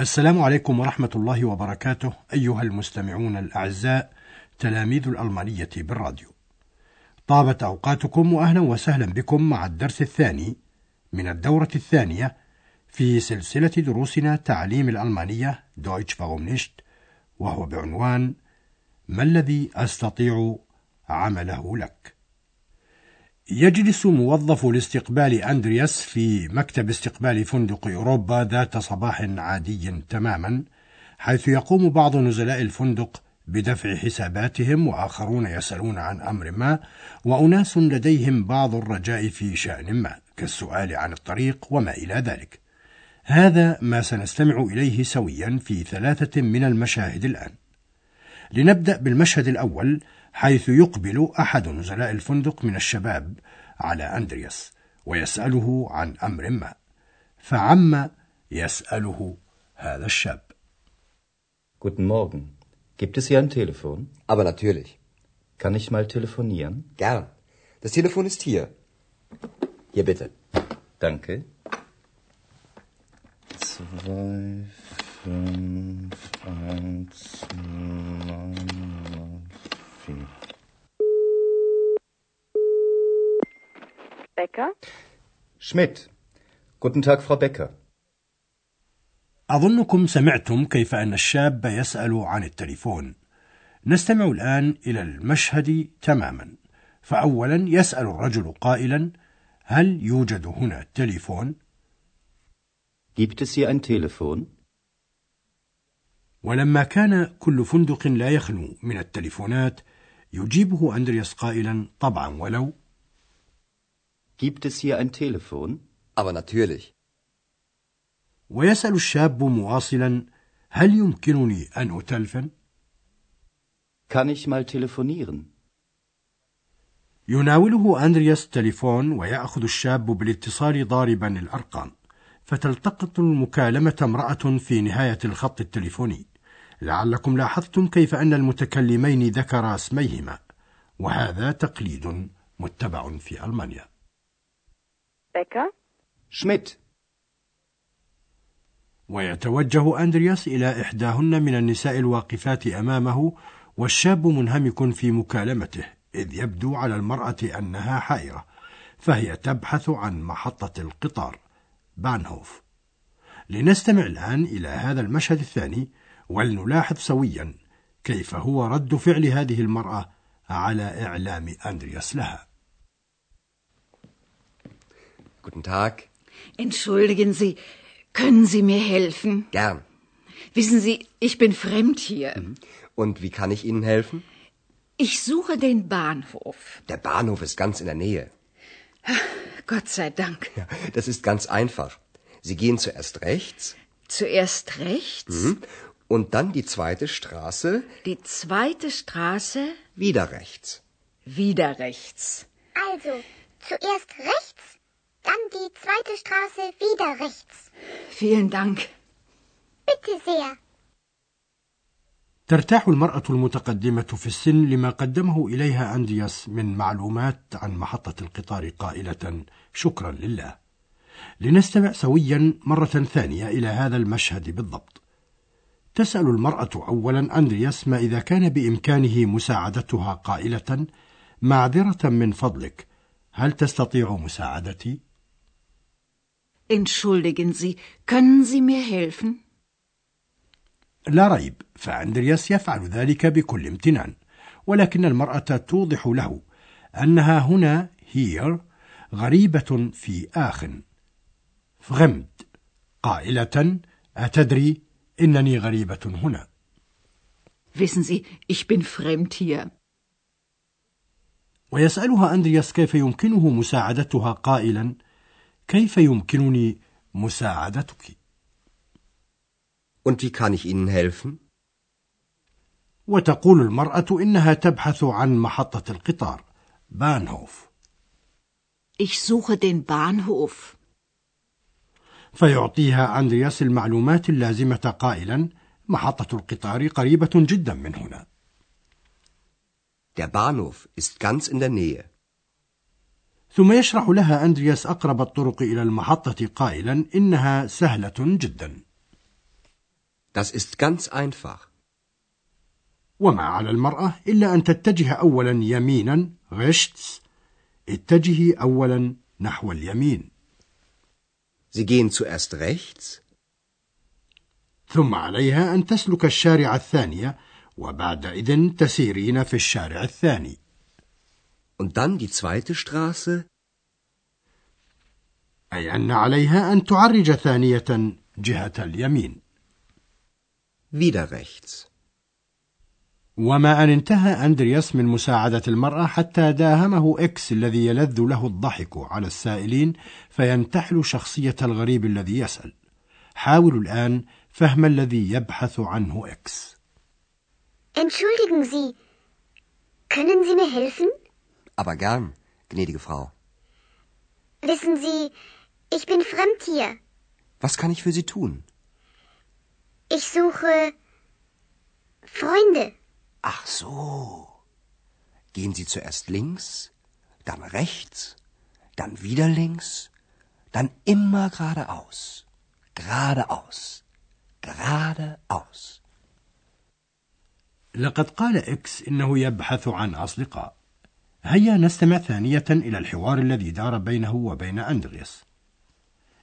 السلام عليكم ورحمة الله وبركاته أيها المستمعون الأعزاء تلاميذ الألمانية بالراديو. طابت أوقاتكم وأهلا وسهلا بكم مع الدرس الثاني من الدورة الثانية في سلسلة دروسنا تعليم الألمانية warum nicht وهو بعنوان ما الذي أستطيع عمله لك؟ يجلس موظف الاستقبال أندرياس في مكتب استقبال فندق أوروبا ذات صباح عادي تماما حيث يقوم بعض نزلاء الفندق بدفع حساباتهم وآخرون يسألون عن أمر ما وأناس لديهم بعض الرجاء في شأن ما كالسؤال عن الطريق وما إلى ذلك. هذا ما سنستمع إليه سويا في ثلاثة من المشاهد الآن. لنبدأ بالمشهد الأول حيث يقبل أحد نزلاء الفندق من الشباب على أندرياس ويسأله عن أمر ما فعما يسأله هذا الشاب Guten Morgen. Gibt es hier ein Telefon? Aber natürlich. Kann ich mal telefonieren? Gern. Das Telefon ist hier. Hier bitte. Danke. Zwei, fünf, eins, neun, Becker? Schmidt. Guten Tag, Frau Becker. أظنكم سمعتم كيف أن الشاب يسأل عن التليفون. نستمع الآن إلى المشهد تماما. فأولا يسأل الرجل قائلا: هل يوجد هنا تليفون؟ Gibt es hier ein Telefon? ولما كان كل فندق لا يخلو من التليفونات يجيبه أندرياس قائلا: طبعا ولو Gibt es hier ein Telefon? Aber natürlich. ويسأل الشاب مواصلا: هل يمكنني أن أتلفن؟ Kann ich mal telefonieren? يناوله أندرياس تليفون ويأخذ الشاب بالاتصال ضاربا الأرقام فتلتقط المكالمة امرأة في نهاية الخط التليفوني لعلكم لاحظتم كيف أن المتكلمين ذكرا اسميهما وهذا تقليد متبع في ألمانيا Becker? Schmidt. ويتوجه أندرياس إلى إحداهن من النساء الواقفات أمامه والشاب منهمك في مكالمته إذ يبدو على المرأة أنها حائرة فهي تبحث عن محطة القطار بانهوف لنستمع الآن إلى هذا المشهد الثاني ولنلاحظ سويا كيف هو رد فعل هذه المرأة على إعلام أندرياس لها Guten Tag. Entschuldigen Sie, können Sie mir helfen? Gern. Wissen Sie, ich bin fremd hier. Und wie kann ich Ihnen helfen? Ich suche den Bahnhof. Der Bahnhof ist ganz in der Nähe. Gott sei Dank. Ja, das ist ganz einfach. Sie gehen zuerst rechts Zuerst rechts, und dann die zweite Straße die zweite Straße, wieder rechts. wieder rechts. Also, zuerst rechts, dann die zweite Straße wieder rechts. Vielen Dank. Bitte sehr. ترتاح المرأة المتقدمة في السن لما قدمه إليها أندرياس من معلومات عن محطة القطار قائلة شكرا لله لنستمع سويا مرة ثانية إلى هذا المشهد بالضبط تسأل المرأة أولا أندرياس ما إذا كان بإمكانه مساعدتها قائلة معذرة من فضلك هل تستطيع مساعدتي؟ Entschuldigen Sie, können Sie mir helfen? لا ريب فأندرياس يفعل ذلك بكل امتنان ولكن المرأة توضح له أنها هنا هير غريبة في آخ فغمد قائلة أتدري إنني غريبة هنا Wissen Sie, ich bin fremd hier. ويسألها أندرياس كيف يمكنه مساعدتها قائلا كيف يمكنني مساعدتك Und wie kann ich Ihnen helfen? وتقول المرأة إنها تبحث عن محطة القطار بانهوف Ich suche den Bahnhof. فيعطيها أندرياس المعلومات اللازمة قائلا محطة القطار قريبة جدا من هنا Der Bahnhof ist ganz in der Nähe. ثم يشرح لها أندرياس أقرب الطرق إلى المحطة قائلا إنها سهلة جدا. Das ist ganz einfach. وما على المرأة إلا أن تتجه أولا يمينا rechts اتجهي أولا نحو اليمين. Sie gehen zuerst rechts, ثم عليها أن تسلك الشارع الثانية وبعدئذ تسيرين في الشارع الثاني. Und dann die zweite Straße, أي أن عليها أن تعرج ثانية جهة اليمين. Wieder rechts. وما أن انتهى أندرياس من مساعدة المرأة حتى داهمه إكس الذي يلذ له الضحك على السائلين فينتحل شخصية الغريب الذي يسأل. حاولوا الآن فهم الذي يبحث عنه إكس. Entschuldigen Sie, können Sie mir helfen? Aber gern, gnädige Frau. Wissen Sie, ich bin fremd hier. Was kann ich für Sie tun? Ich suche Freunde. Ach so. Gehen Sie zuerst links, dann rechts, dann wieder links, dann immer geradeaus. Geradeaus. Geradeaus. لقد قال إكس إنه يبحث عن أصدقاء هيا نستمع ثانية إلى الحوار الذي دار بينه وبين أندرياس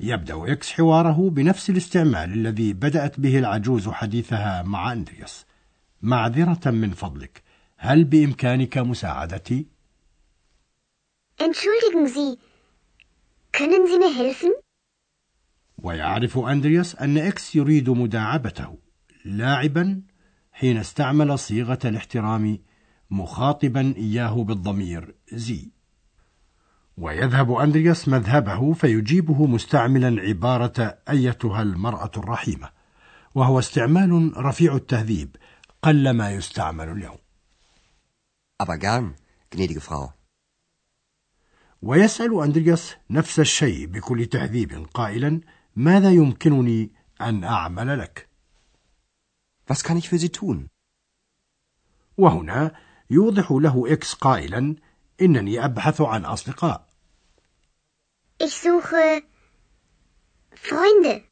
يبدأ إكس حواره بنفس الاستعمال الذي بدأت به العجوز حديثها مع أندرياس معذرة من فضلك هل بإمكانك مساعدتي؟ Entschuldigen Sie, können Sie mir helfen? ويعرف أندرياس أن إكس يريد مداعبته لاعبا حين استعمل صيغة الاحترام مخاطبا إياه بالضمير زي ويذهب أندرياس مذهبه فيجيبه مستعملا عبارة أيتها المرأة الرحيمة وهو استعمال رفيع التهذيب قل ما يستعمل اليوم Aber gern, gnädige Frau. ويسأل أندرياس نفس الشيء بكل تهذيب قائلا ماذا يمكنني أن أعمل لك؟ Was kann ich für Sie tun? وهنا يوضح له إكس قائلا إنني أبحث عن أصدقاء Ich suche Freunde.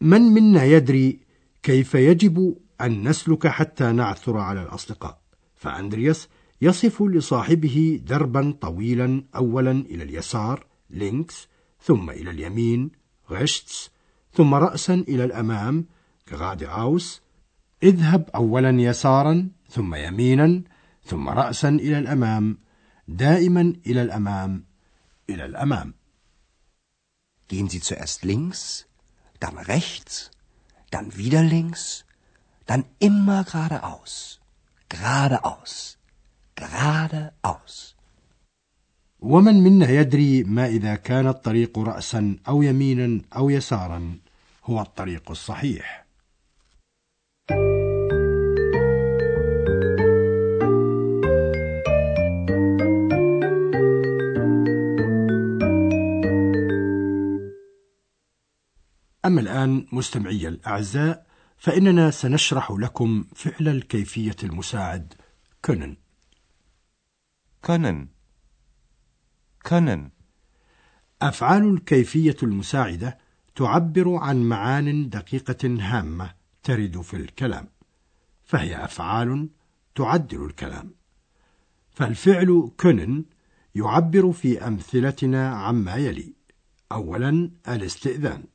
من منا يدري كيف يجب أن نسلك حتى نعثر على الأصدقاء فأندرياس يصف لصاحبه دربا طويلا أولا إلى اليسار links ثم إلى اليمين غشتس ثم رأسا إلى الأمام geradeaus اذهب أولا يسارا ثم يمينا ثم رأسا إلى الأمام دائما إلى الأمام إلى الأمام Gehen Sie zuerst links, dann rechts, dann wieder links, dann immer geradeaus. Geradeaus. Geradeaus. ومن منا يدري ما إذا كان الطريق رأسا أو يمينا أو يسارا هو الطريق الصحيح أما الآن مستمعي الأعزاء فإننا سنشرح لكم فعل الكيفية المساعد كونن können können أفعال الكيفية المساعدة تعبر عن معان دقيقة هامة ترد في الكلام فهي أفعال تعدل الكلام. فالفعل كونن يعبر في أمثلتنا عما يلي. أولا الاستئذان.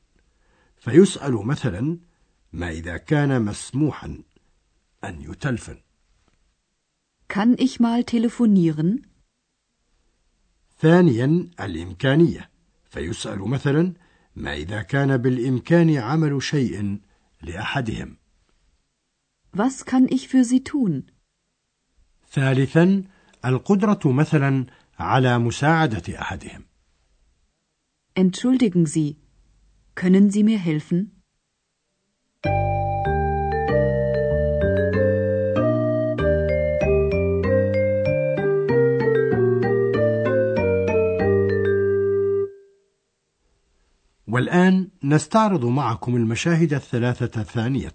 فيسأل مثلا ما إذا كان مسموحا أن يتلفن Kann ich mal telefonieren? ثانيا الإمكانية فيسأل مثلا ما إذا كان بالإمكان عمل شيء لأحدهم Was kann ich für Sie tun? ثالثا القدرة مثلا على مساعدة أحدهم Entschuldigen Sie, Können Sie mir helfen? والآن نستعرض معكم المشاهد الثلاثة ثانية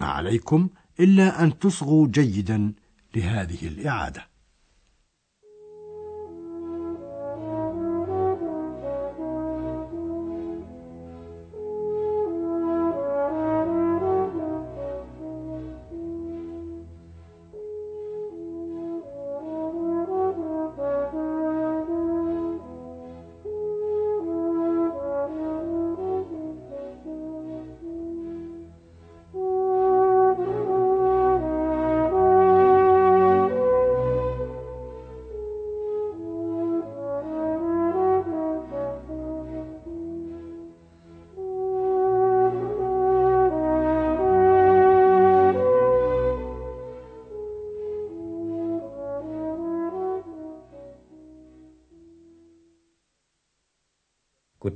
ما عليكم إلا أن تصغوا جيدا لهذه الإعادة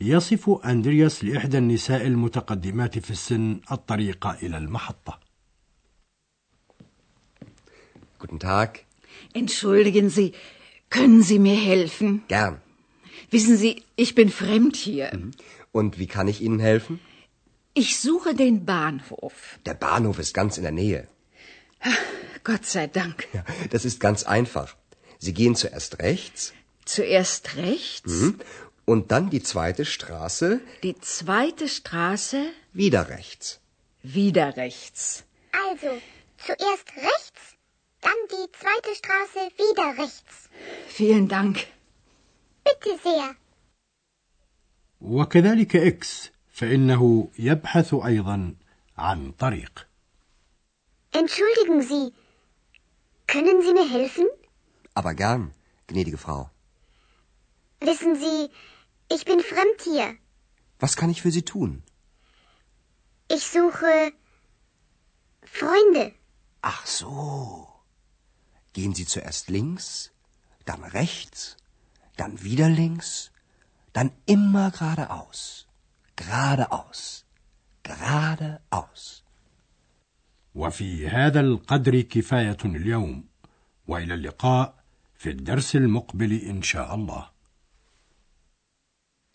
يصف أندرياس لإحدى النساء المتقدمات في السن الطريق إلى المحطة Guten Tag. Entschuldigen Sie, können Sie mir helfen? Gern. Wissen Sie, ich bin fremd hier. Und wie kann ich Ihnen helfen? Ich suche den Bahnhof. Der Bahnhof ist ganz in der Nähe. Gott sei Dank. Ja, das ist ganz einfach. Sie gehen zuerst rechts Zuerst rechts, mhm, und dann die zweite Straße die zweite Straße, wieder rechts. wieder rechts. Also, zuerst rechts, dann die zweite Straße wieder rechts. Vielen Dank. Bitte sehr. وكذلك إكس فإنه يبحث أيضا عن طريق Entschuldigen Sie, können Sie mir helfen? Aber gern, gnädige Frau. Wissen Sie, ich bin fremd hier. Was kann ich für Sie tun? Ich suche Freunde. Ach so. Gehen Sie zuerst links, dann rechts, dann wieder links, dann immer geradeaus. Geradeaus. Geradeaus. وفي هذا القدر كفاية اليوم وإلى اللقاء في الدرس المقبل إن شاء الله